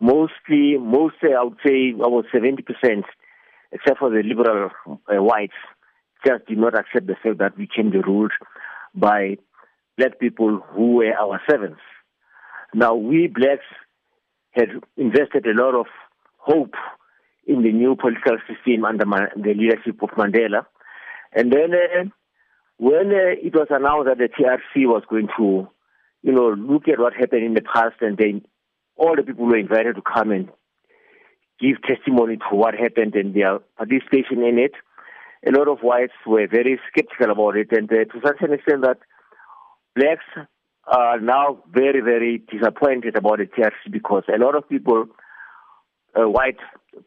mostly, mostly I would say about 70%, except for the liberal uh, whites, just did not accept the fact that we can be ruled by black people who were our servants. Now, we blacks had invested a lot of hope in the new political system under the leadership of Mandela. And then uh, when uh, it was announced that the TRC was going to, you know, look at what happened in the past and then all the people were invited to come and give testimony to what happened and their participation in it, a lot of whites were very skeptical about it and uh, to such an extent that blacks are now very, very disappointed about the TRC because a lot of people, uh, white,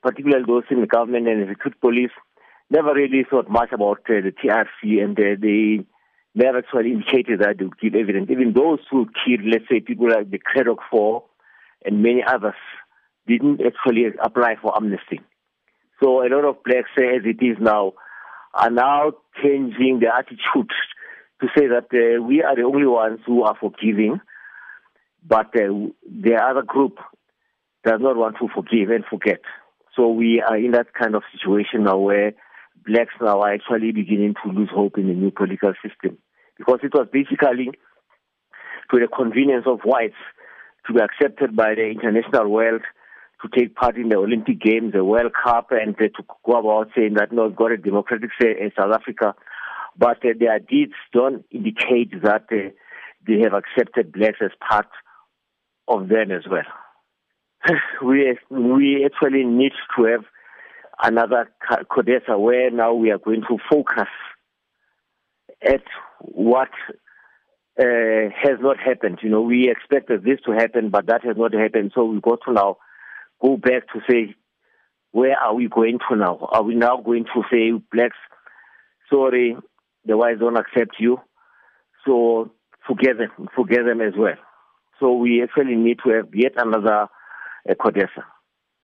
particularly those in the government and the police, never really thought much about uh, the TRC and uh, they never actually indicated that they would give evidence. Even those who killed, let's say, people like the Cradock Four and many others didn't actually apply for amnesty. So a lot of blacks, as it is now, are now changing their attitude to say that uh, we are the only ones who are forgiving, but uh, the other group does not want to forgive and forget. So we are in that kind of situation now where blacks now are actually beginning to lose hope in the new political system. Because it was basically to the convenience of whites to be accepted by the international world to take part in the Olympic Games, the World Cup, and uh, to go about saying that no, got a democratic in South Africa but uh, their deeds don't indicate that uh, they have accepted blacks as part of them as well. we we actually need to have another CODESA where now we are going to focus at what uh, has not happened. You know, we expected this to happen, but that has not happened. So we got to now go back to say, where are we going to now? Are we now going to say, blacks, sorry, the whites don't accept you, so forget them, forget them as well. So we actually need to have yet another uh.